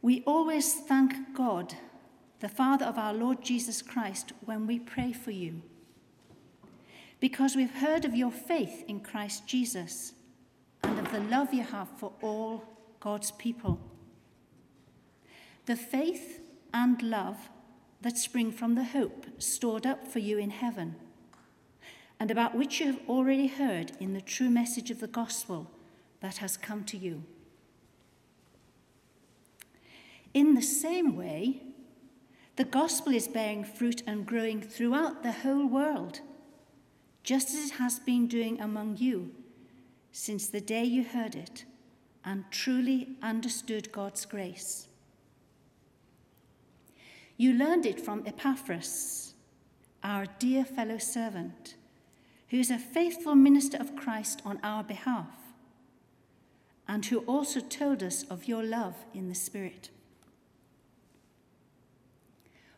We always thank God, the Father of our Lord Jesus Christ, when we pray for you, because we've heard of your faith in Christ Jesus and of the love you have for all God's people. The faith and love that spring from the hope stored up for you in heaven, and about which you have already heard in the true message of the gospel that has come to you. In the same way, the gospel is bearing fruit and growing throughout the whole world, just as it has been doing among you since the day you heard it and truly understood God's grace. You learned it from Epaphras, our dear fellow servant, who is a faithful minister of Christ on our behalf, and who also told us of your love in the Spirit.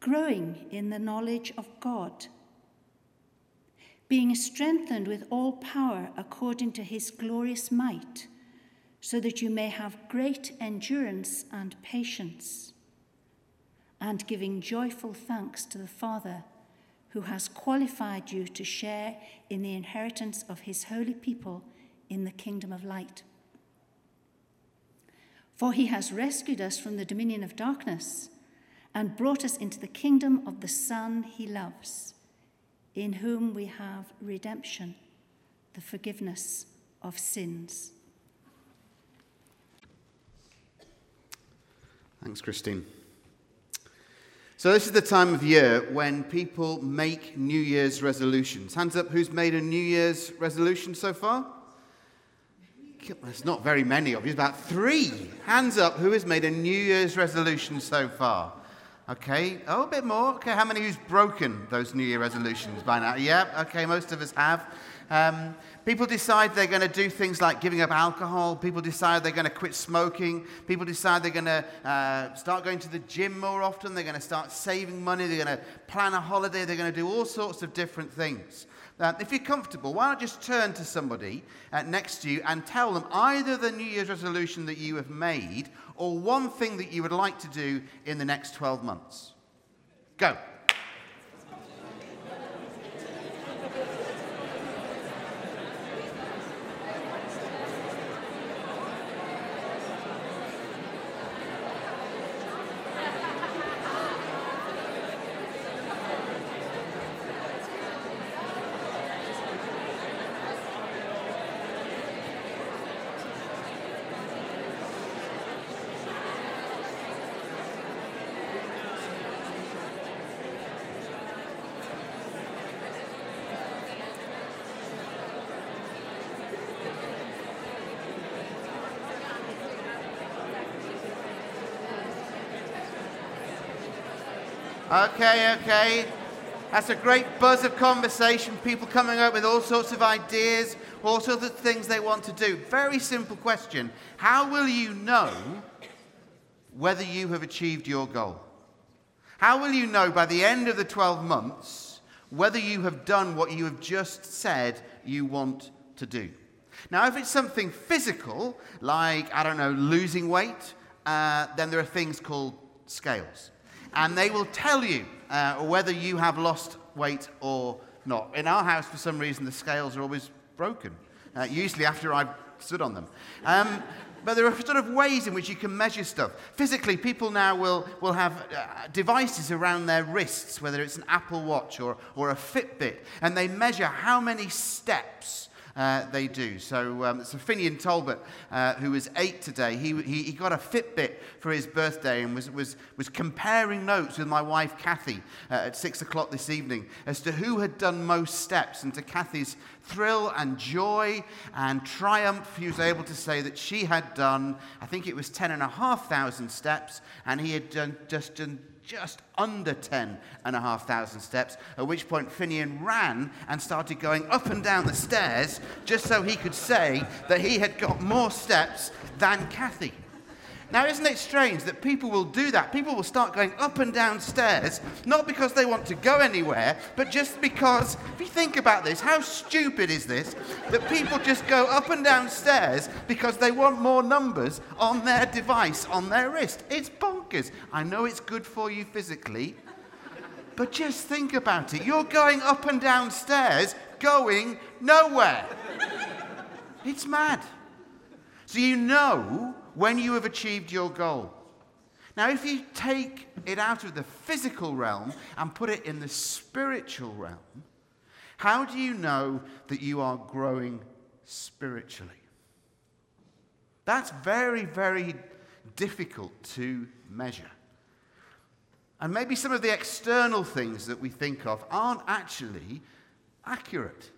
growing in the knowledge of God, being strengthened with all power according to his glorious might, so that you may have great endurance and patience, and giving joyful thanks to the Father who has qualified you to share in the inheritance of his holy people in the kingdom of light. For he has rescued us from the dominion of darkness and brought us into the kingdom of the Son he loves, in whom we have redemption, the forgiveness of sins. Thanks, Christine. So, this is the time of year when people make New Year's resolutions. Hands up, who's made a New Year's resolution so far? There's not very many of you, about three. Hands up, who has made a New Year's resolution so far? Okay. Oh, a bit more. Okay. How many who's broken those New Year resolutions by now? Yeah. Okay. Most of us have. Um, people decide they're going to do things like giving up alcohol. People decide they're going to quit smoking. People decide they're going to uh, start going to the gym more often. They're going to start saving money. They're going to plan a holiday. They're going to do all sorts of different things. Uh, if you're comfortable, why not just turn to somebody uh, next to you and tell them either the New Year's resolution that you have made or one thing that you would like to do in the next 12 months? Go. Okay, okay. That's a great buzz of conversation, people coming up with all sorts of ideas, all sorts of things they want to do. Very simple question How will you know whether you have achieved your goal? How will you know by the end of the 12 months whether you have done what you have just said you want to do? Now, if it's something physical, like, I don't know, losing weight, uh, then there are things called scales and they will tell you uh, whether you have lost weight or not. In our house, for some reason, the scales are always broken, uh, usually after I've stood on them. Um, but there are sort of ways in which you can measure stuff. Physically, people now will, will have uh, devices around their wrists, whether it's an Apple Watch or, or a Fitbit, and they measure how many steps uh, they do. So, um, so Finian Talbot, uh, who was eight today, he, he, he, got a Fitbit for his birthday and was, was, was comparing notes with my wife Kathy uh, at six o'clock this evening as to who had done most steps. And to Kathy's thrill and joy and triumph, he was able to say that she had done, I think it was 10,500 steps, and he had done just done just under 10,500 steps, at which point Finian ran and started going up and down the stairs just so he could say that he had got more steps than Kathy. Now, isn't it strange that people will do that? People will start going up and down stairs, not because they want to go anywhere, but just because, if you think about this, how stupid is this that people just go up and down stairs because they want more numbers on their device, on their wrist? It's bonkers. I know it's good for you physically, but just think about it. You're going up and down stairs, going nowhere. It's mad. So you know when you have achieved your goal. Now, if you take it out of the physical realm and put it in the spiritual realm, how do you know that you are growing spiritually? That's very, very difficult to measure. And maybe some of the external things that we think of aren't actually accurate.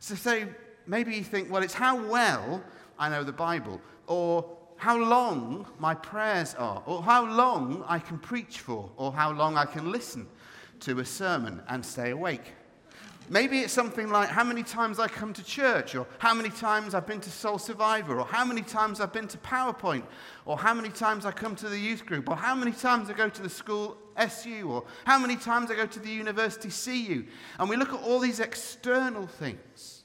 So, say, maybe you think, well, it's how well I know the Bible, or how long my prayers are, or how long I can preach for, or how long I can listen to a sermon and stay awake. Maybe it's something like how many times I come to church, or how many times I've been to Soul Survivor, or how many times I've been to PowerPoint, or how many times I come to the youth group, or how many times I go to the school SU, or how many times I go to the university CU. And we look at all these external things.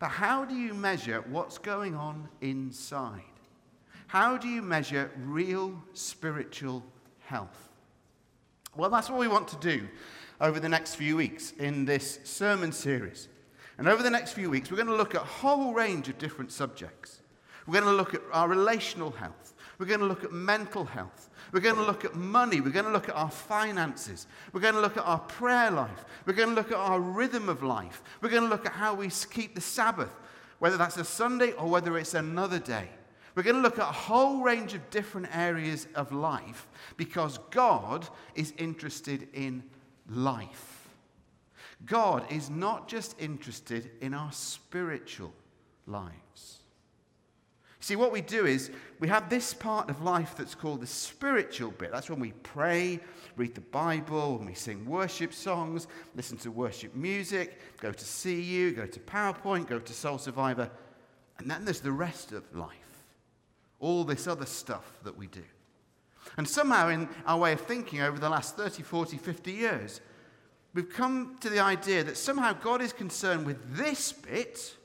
But how do you measure what's going on inside? How do you measure real spiritual health? Well, that's what we want to do over the next few weeks in this sermon series. And over the next few weeks, we're going to look at a whole range of different subjects. We're going to look at our relational health. We're going to look at mental health. We're going to look at money. We're going to look at our finances. We're going to look at our prayer life. We're going to look at our rhythm of life. We're going to look at how we keep the Sabbath, whether that's a Sunday or whether it's another day. We're going to look at a whole range of different areas of life because God is interested in life. God is not just interested in our spiritual lives. See, what we do is we have this part of life that's called the spiritual bit. That's when we pray, read the Bible, when we sing worship songs, listen to worship music, go to CU, go to PowerPoint, go to Soul Survivor. And then there's the rest of life all this other stuff that we do. And somehow, in our way of thinking over the last 30, 40, 50 years, we've come to the idea that somehow God is concerned with this bit,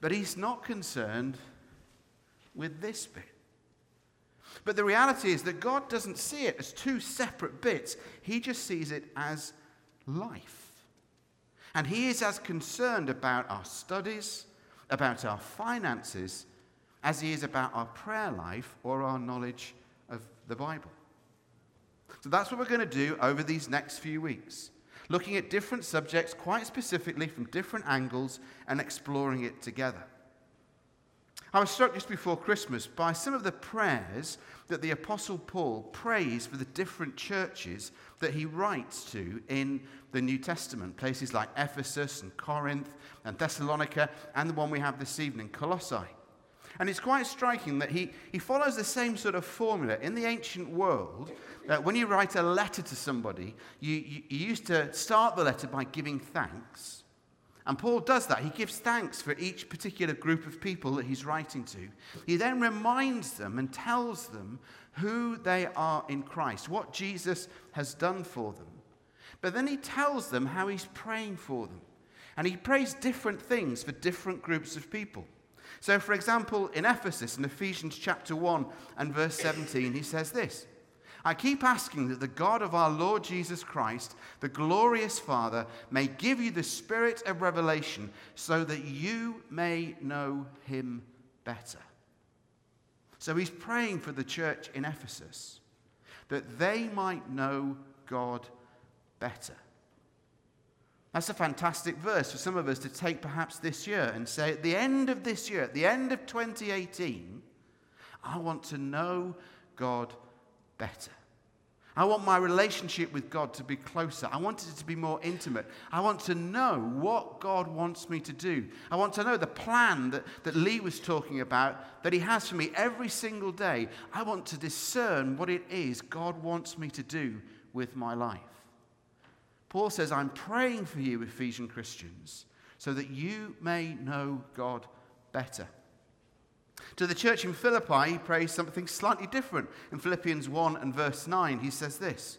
but He's not concerned with this bit. But the reality is that God doesn't see it as two separate bits, He just sees it as life. And He is as concerned about our studies, about our finances, as he is about our prayer life or our knowledge of the Bible. So that's what we're going to do over these next few weeks, looking at different subjects quite specifically from different angles and exploring it together. I was struck just before Christmas by some of the prayers that the Apostle Paul prays for the different churches that he writes to in the New Testament, places like Ephesus and Corinth and Thessalonica, and the one we have this evening, Colossae. And it's quite striking that he, he follows the same sort of formula. In the ancient world, uh, when you write a letter to somebody, you, you, you used to start the letter by giving thanks. And Paul does that. He gives thanks for each particular group of people that he's writing to. He then reminds them and tells them who they are in Christ, what Jesus has done for them. But then he tells them how he's praying for them. And he prays different things for different groups of people. So, for example, in Ephesus, in Ephesians chapter 1 and verse 17, he says this I keep asking that the God of our Lord Jesus Christ, the glorious Father, may give you the spirit of revelation so that you may know him better. So he's praying for the church in Ephesus that they might know God better. That's a fantastic verse for some of us to take perhaps this year and say, at the end of this year, at the end of 2018, I want to know God better. I want my relationship with God to be closer. I want it to be more intimate. I want to know what God wants me to do. I want to know the plan that, that Lee was talking about that He has for me every single day. I want to discern what it is God wants me to do with my life. Paul says, I'm praying for you, Ephesian Christians, so that you may know God better. To the church in Philippi, he prays something slightly different. In Philippians 1 and verse 9, he says this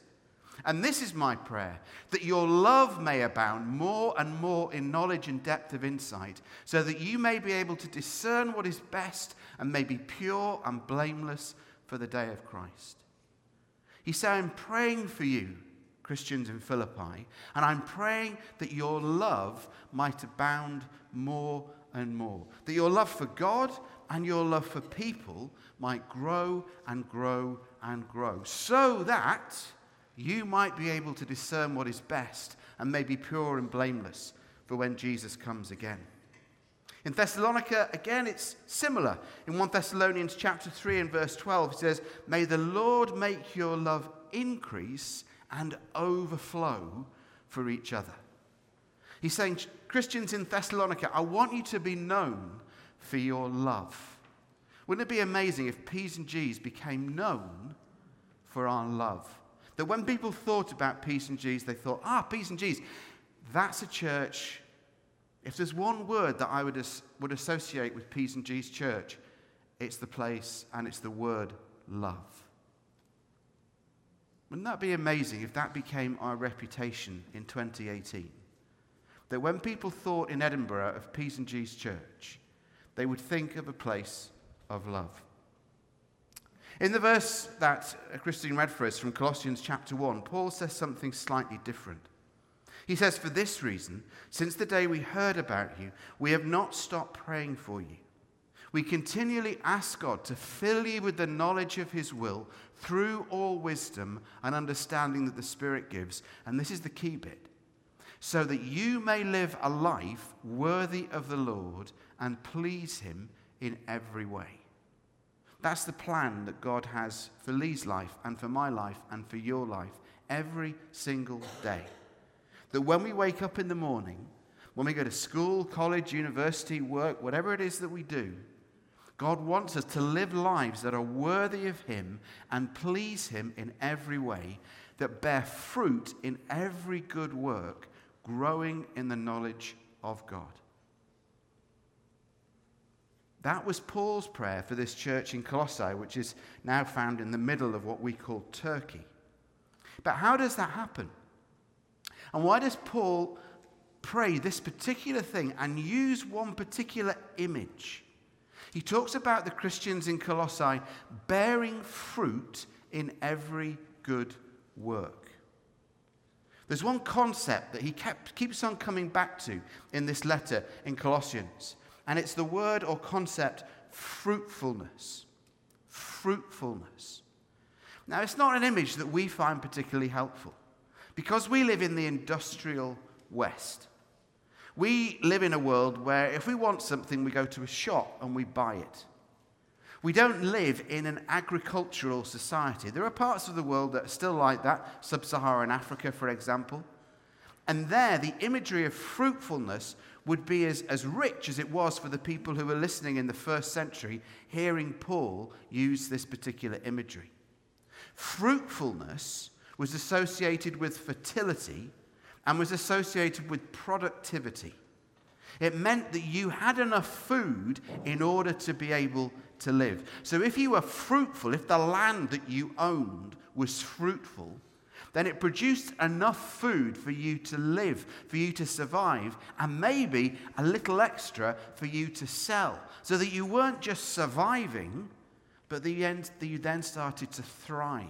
And this is my prayer, that your love may abound more and more in knowledge and depth of insight, so that you may be able to discern what is best and may be pure and blameless for the day of Christ. He said, I'm praying for you, Christians in Philippi, and I'm praying that your love might abound more and more. That your love for God and your love for people might grow and grow and grow, so that you might be able to discern what is best and may be pure and blameless for when Jesus comes again. In Thessalonica, again, it's similar. In 1 Thessalonians chapter 3 and verse 12, it says, May the Lord make your love increase and overflow for each other. He's saying, Christians in Thessalonica, I want you to be known for your love. Wouldn't it be amazing if P's and G's became known for our love? That when people thought about P's and G's, they thought, ah, P's and G's, that's a church. If there's one word that I would, as, would associate with P's and G's church, it's the place and it's the word love. Wouldn't that be amazing if that became our reputation in 2018? That when people thought in Edinburgh of P's and G's church, they would think of a place of love. In the verse that Christine read for us from Colossians chapter 1, Paul says something slightly different. He says, For this reason, since the day we heard about you, we have not stopped praying for you. We continually ask God to fill you with the knowledge of His will through all wisdom and understanding that the Spirit gives. And this is the key bit so that you may live a life worthy of the Lord and please Him in every way. That's the plan that God has for Lee's life and for my life and for your life every single day. That when we wake up in the morning, when we go to school, college, university, work, whatever it is that we do, God wants us to live lives that are worthy of Him and please Him in every way, that bear fruit in every good work, growing in the knowledge of God. That was Paul's prayer for this church in Colossae, which is now found in the middle of what we call Turkey. But how does that happen? And why does Paul pray this particular thing and use one particular image? He talks about the Christians in Colossae bearing fruit in every good work. There's one concept that he kept, keeps on coming back to in this letter in Colossians and it's the word or concept fruitfulness. Fruitfulness. Now, it's not an image that we find particularly helpful because we live in the industrial West. We live in a world where if we want something, we go to a shop and we buy it. We don't live in an agricultural society. There are parts of the world that are still like that, sub Saharan Africa, for example. And there, the imagery of fruitfulness would be as, as rich as it was for the people who were listening in the first century, hearing Paul use this particular imagery. Fruitfulness was associated with fertility and was associated with productivity. It meant that you had enough food in order to be able to live. So, if you were fruitful, if the land that you owned was fruitful, then it produced enough food for you to live, for you to survive, and maybe a little extra for you to sell. So that you weren't just surviving, but that you then started to thrive.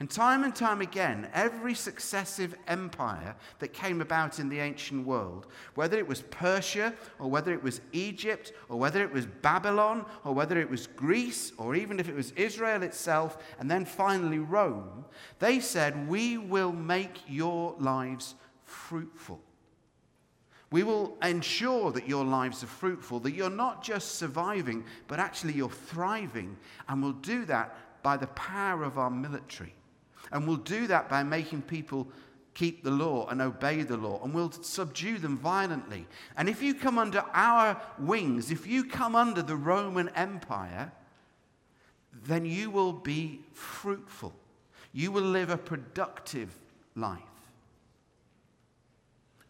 And time and time again, every successive empire that came about in the ancient world, whether it was Persia or whether it was Egypt or whether it was Babylon or whether it was Greece or even if it was Israel itself and then finally Rome, they said, We will make your lives fruitful. We will ensure that your lives are fruitful, that you're not just surviving, but actually you're thriving. And we'll do that by the power of our military And we'll do that by making people keep the law and obey the law, and we'll subdue them violently. And if you come under our wings, if you come under the Roman Empire, then you will be fruitful. You will live a productive life.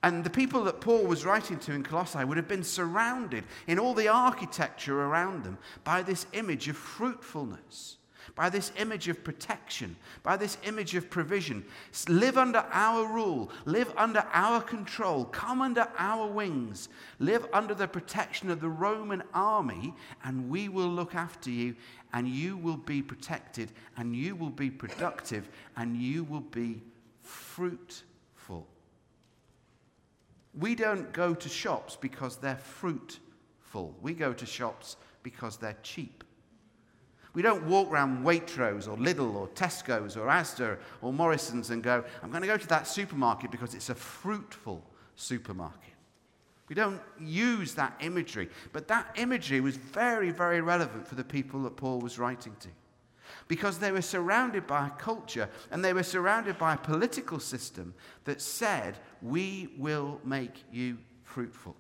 And the people that Paul was writing to in Colossae would have been surrounded in all the architecture around them by this image of fruitfulness by this image of protection, by this image of provision. Live under our rule, live under our control, come under our wings, live under the protection of the Roman army, and we will look after you, and you will be protected, and you will be productive, and you will be fruitful. We don't go to shops because they're fruitful. We go to shops because they're cheap. We don't walk around Waitrose or Lidl or Tesco's or Asda or Morrison's and go, I'm going to go to that supermarket because it's a fruitful supermarket. We don't use that imagery. But that imagery was very, very relevant for the people that Paul was writing to. Because they were surrounded by a culture and they were surrounded by a political system that said, We will make you fruitful.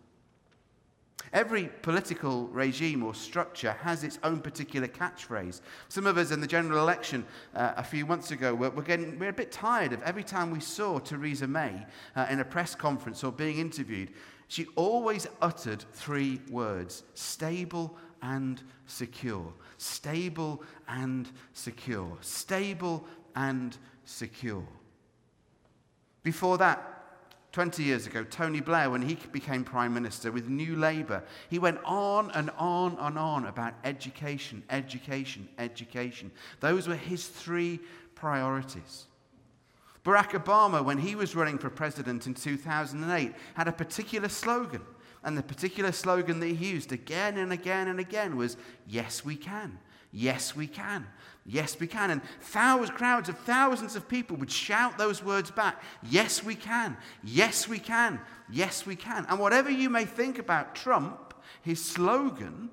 Every political regime or structure has its own particular catchphrase. Some of us in the general election uh, a few months ago were, were, getting, we're a bit tired of every time we saw Theresa May uh, in a press conference or being interviewed, she always uttered three words stable and secure. Stable and secure. Stable and secure. Before that, 20 years ago, Tony Blair, when he became Prime Minister with New Labour, he went on and on and on about education, education, education. Those were his three priorities. Barack Obama, when he was running for president in 2008, had a particular slogan. And the particular slogan that he used again and again and again was, Yes, we can. Yes, we can. Yes, we can. And thousands, crowds of thousands of people would shout those words back. Yes, we can. Yes, we can. Yes, we can. And whatever you may think about Trump, his slogan,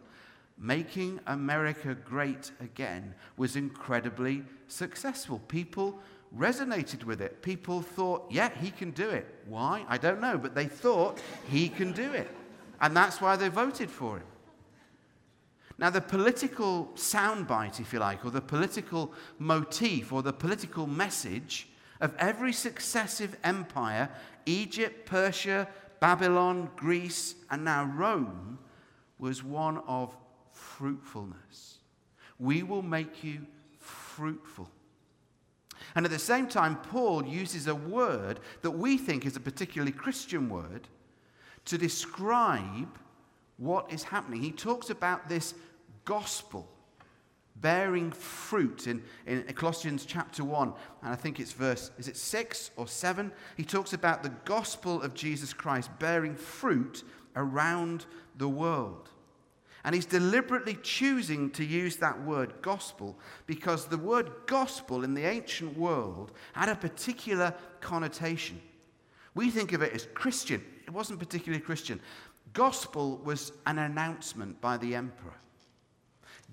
making America great again, was incredibly successful. People resonated with it. People thought, yeah, he can do it. Why? I don't know, but they thought he can do it. And that's why they voted for him. Now, the political soundbite, if you like, or the political motif, or the political message of every successive empire Egypt, Persia, Babylon, Greece, and now Rome was one of fruitfulness. We will make you fruitful. And at the same time, Paul uses a word that we think is a particularly Christian word to describe what is happening. He talks about this gospel bearing fruit in, in Colossians chapter 1, and I think it's verse, is it 6 or 7? He talks about the gospel of Jesus Christ bearing fruit around the world. And he's deliberately choosing to use that word gospel because the word gospel in the ancient world had a particular connotation. We think of it as Christian, it wasn't particularly Christian. Gospel was an announcement by the emperor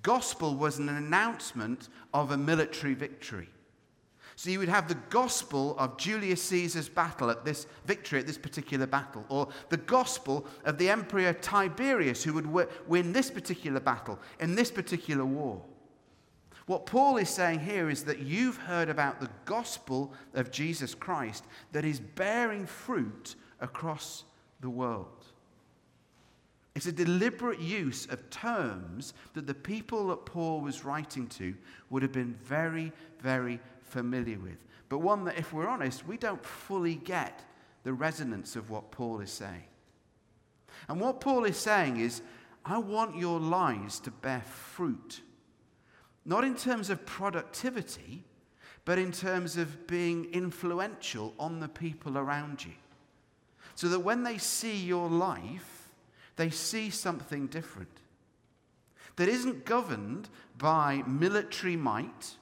gospel was an announcement of a military victory. So you would have the gospel of Julius Caesar's battle at this victory at this particular battle, or the gospel of the Emperor Tiberius who would win this particular battle in this particular war. What Paul is saying here is that you've heard about the gospel of Jesus Christ that is bearing fruit across the world. It's a deliberate use of terms that the people that Paul was writing to would have been very, very familiar with. But one that, if we're honest, we don't fully get the resonance of what Paul is saying. And what Paul is saying is, I want your lives to bear fruit. Not in terms of productivity, but in terms of being influential on the people around you. So that when they see your life, they see something different that isn't governed by military might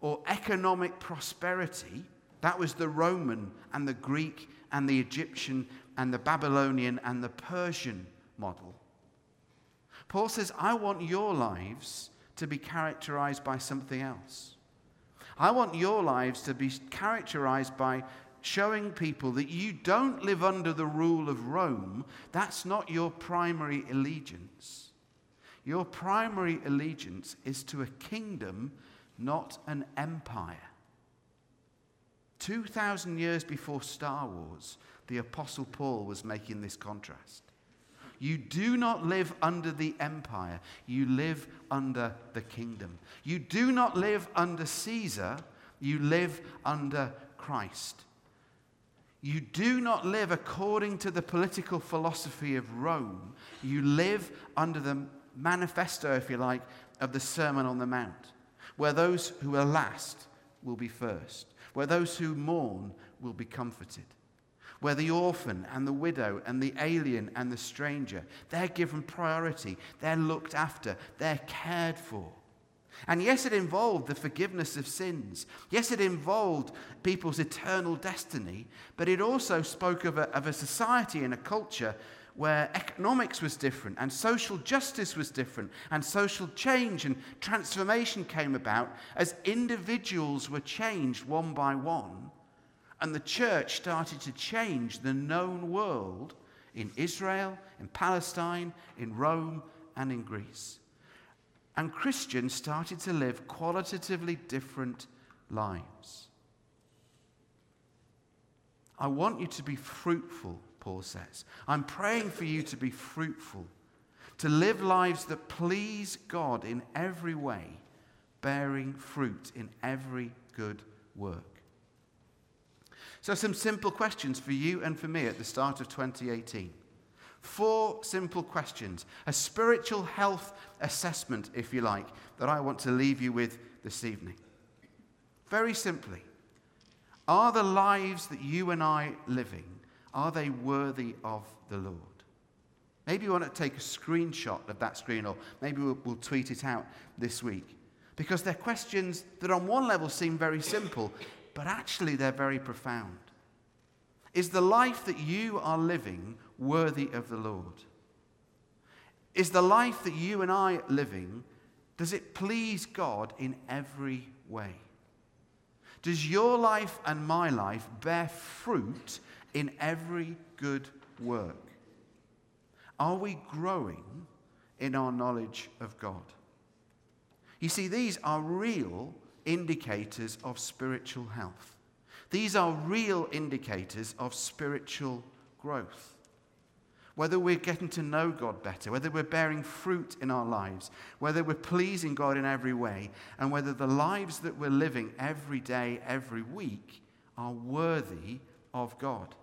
or economic prosperity. That was the Roman and the Greek and the Egyptian and the Babylonian and the Persian model. Paul says, I want your lives to be characterized by something else. I want your lives to be characterized by showing people that you don't live under the rule of Rome. That's not your primary allegiance. Your primary allegiance is to a kingdom, not an empire. 2,000 years before Star Wars, the Apostle Paul was making this contrast. You do not live under the empire, you live under the kingdom. You do not live under Caesar, you live under Christ. You do not live according to the political philosophy of Rome. You live under the manifesto, if you like, of the Sermon on the Mount, where those who are last will be first, where those who mourn will be comforted, where the orphan and the widow and the alien and the stranger, they're given priority, they're looked after, they're cared for. And yes, it involved the forgiveness of sins. Yes, it involved people's eternal destiny. But it also spoke of a, of a society and a culture where economics was different and social justice was different and social change and transformation came about as individuals were changed one by one. And the church started to change the known world in Israel, in Palestine, in Rome, and in Greece. And Christians started to live qualitatively different lives. I want you to be fruitful, Paul says. I'm praying for you to be fruitful, to live lives that please God in every way, bearing fruit in every good work. So, some simple questions for you and for me at the start of 2018. Four simple questions, a spiritual health assessment, if you like, that I want to leave you with this evening. Very simply, are the lives that you and I living, are they worthy of the Lord? Maybe you want to take a screenshot of that screen, or maybe we'll, we'll tweet it out this week. Because they're questions that, on one level, seem very simple, but actually they're very profound. Is the life that you are living worthy of the Lord? Is the life that you and I are living, does it please God in every way? Does your life and my life bear fruit in every good work? Are we growing in our knowledge of God? You see, these are real indicators of spiritual health. These are real indicators of spiritual growth. Whether we're getting to know God better, whether we're bearing fruit in our lives, whether we're pleasing God in every way, and whether the lives that we're living every day, every week, are worthy of God.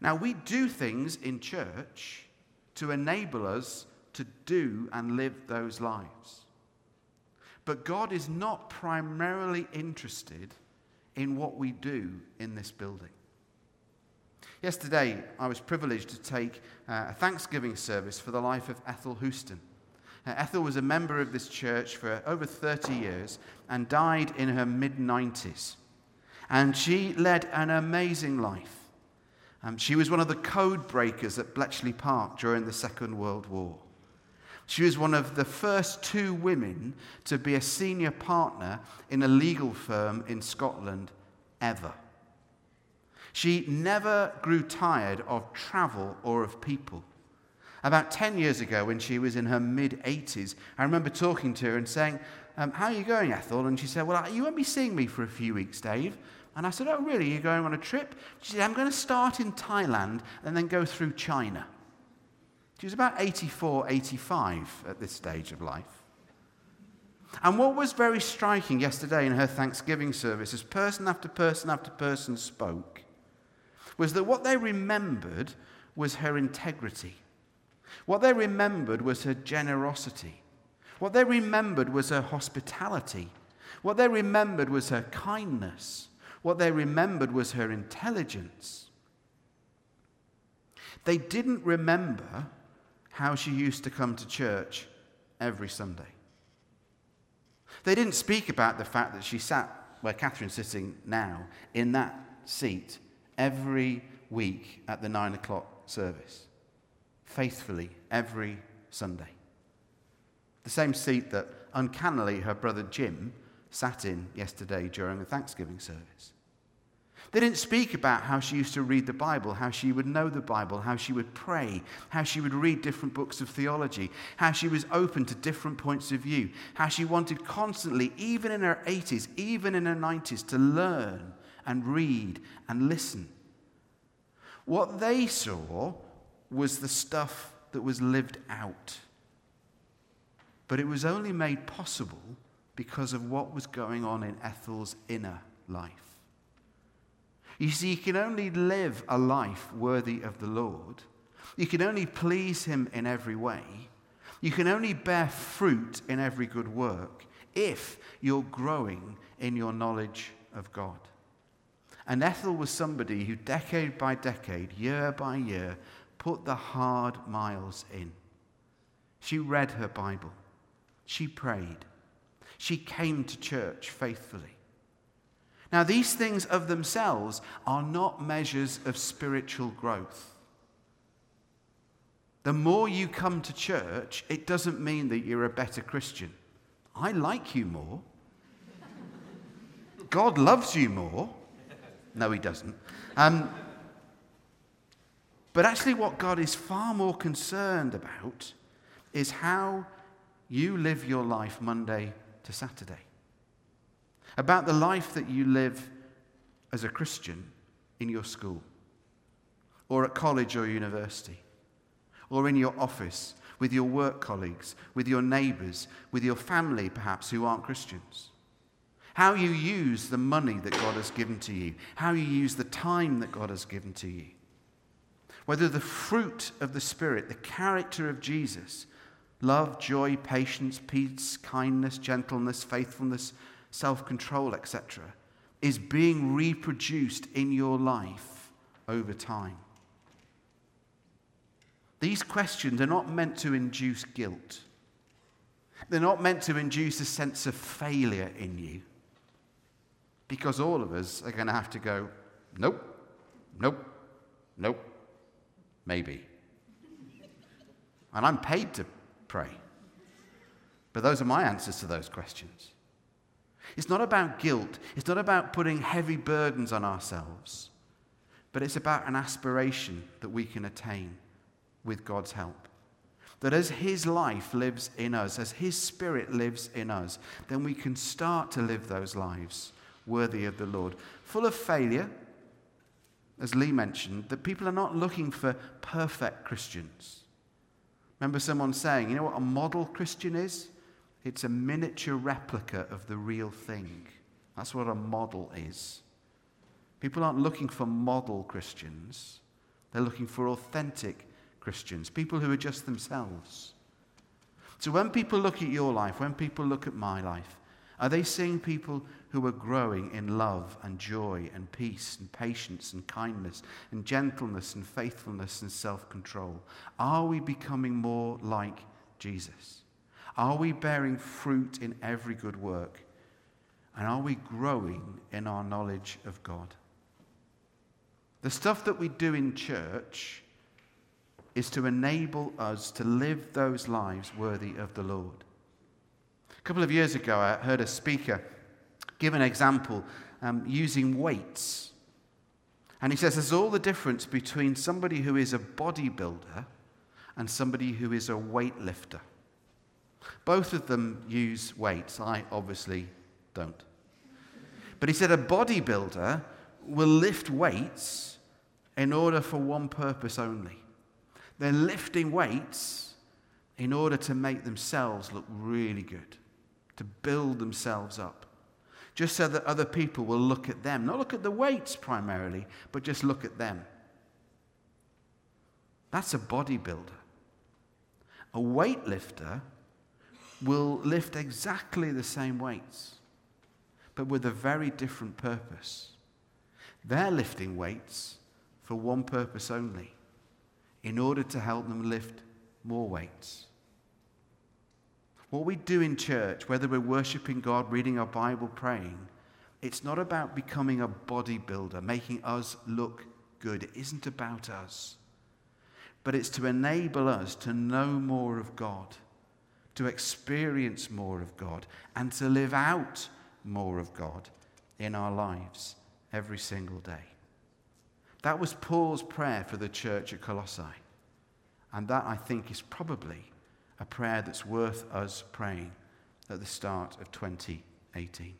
Now, we do things in church to enable us to do and live those lives. But God is not primarily interested in what we do in this building. Yesterday, I was privileged to take uh, a Thanksgiving service for the life of Ethel Houston. Uh, Ethel was a member of this church for over 30 years and died in her mid 90s. And she led an amazing life. Um, she was one of the code breakers at Bletchley Park during the Second World War. She was one of the first two women to be a senior partner in a legal firm in Scotland ever. She never grew tired of travel or of people. About 10 years ago, when she was in her mid 80s, I remember talking to her and saying, um, How are you going, Ethel? And she said, Well, you won't be seeing me for a few weeks, Dave. And I said, Oh, really? You're going on a trip? She said, I'm going to start in Thailand and then go through China. She was about 84, 85 at this stage of life. And what was very striking yesterday in her Thanksgiving service, as person after person after person spoke, was that what they remembered was her integrity. What they remembered was her generosity. What they remembered was her hospitality. What they remembered was her kindness. What they remembered was her intelligence. They didn't remember how she used to come to church every Sunday. They didn't speak about the fact that she sat where Catherine's sitting now, in that seat, every week at the nine o'clock service, faithfully every Sunday. The same seat that uncannily, her brother Jim sat in yesterday during a Thanksgiving service. They didn't speak about how she used to read the Bible, how she would know the Bible, how she would pray, how she would read different books of theology, how she was open to different points of view, how she wanted constantly, even in her 80s, even in her 90s, to learn and read and listen. What they saw was the stuff that was lived out. But it was only made possible because of what was going on in Ethel's inner life. You see, you can only live a life worthy of the Lord. You can only please Him in every way. You can only bear fruit in every good work if you're growing in your knowledge of God. And Ethel was somebody who, decade by decade, year by year, put the hard miles in. She read her Bible. She prayed. She came to church faithfully. Now, these things of themselves are not measures of spiritual growth. The more you come to church, it doesn't mean that you're a better Christian. I like you more. God loves you more. No, he doesn't. Um, but actually, what God is far more concerned about is how you live your life Monday to Saturday. About the life that you live as a Christian in your school, or at college or university, or in your office, with your work colleagues, with your neighbors, with your family, perhaps, who aren't Christians. How you use the money that God has given to you, how you use the time that God has given to you whether the fruit of the Spirit, the character of Jesus, love, joy, patience, peace, kindness, gentleness, faithfulness, self control, etc., is being reproduced in your life over time. These questions are not meant to induce guilt. They're not meant to induce a sense of failure in you. Because all of us are going to have to go, nope, nope, nope, Maybe. And I'm paid to pray. But those are my answers to those questions. It's not about guilt, it's not about putting heavy burdens on ourselves, but it's about an aspiration that we can attain with God's help. That as His life lives in us, as His Spirit lives in us, then we can start to live those lives worthy of the Lord, full of failure as Lee mentioned, that people are not looking for perfect Christians. Remember someone saying, you know what a model Christian is? It's a miniature replica of the real thing. That's what a model is. People aren't looking for model Christians, they're looking for authentic Christians, people who are just themselves. So when people look at your life, when people look at my life, are they seeing people who are growing in love and joy and peace and patience and kindness and gentleness and faithfulness and self control? Are we becoming more like Jesus? Are we bearing fruit in every good work? And are we growing in our knowledge of God? The stuff that we do in church is to enable us to live those lives worthy of the Lord. A couple of years ago, I heard a speaker give an example um, using weights. And he says there's all the difference between somebody who is a bodybuilder and somebody who is a weightlifter. Both of them use weights. I obviously don't. But he said a bodybuilder will lift weights in order for one purpose only. They're lifting weights in order to make themselves look really good, to build themselves up just so that other people will look at them. Not look at the weights primarily, but just look at them. That's a bodybuilder. A weightlifter will lift exactly the same weights, but with a very different purpose. They're lifting weights for one purpose only in order to help them lift more weights. What we do in church, whether we're worshiping God, reading our Bible, praying, it's not about becoming a bodybuilder, making us look good. It isn't about us. But it's to enable us to know more of God, to experience more of God, and to live out more of God in our lives every single day. That was Paul's prayer for the church at Colossae. And that, I think, is probably a prayer that's worth us praying at the start of 2018.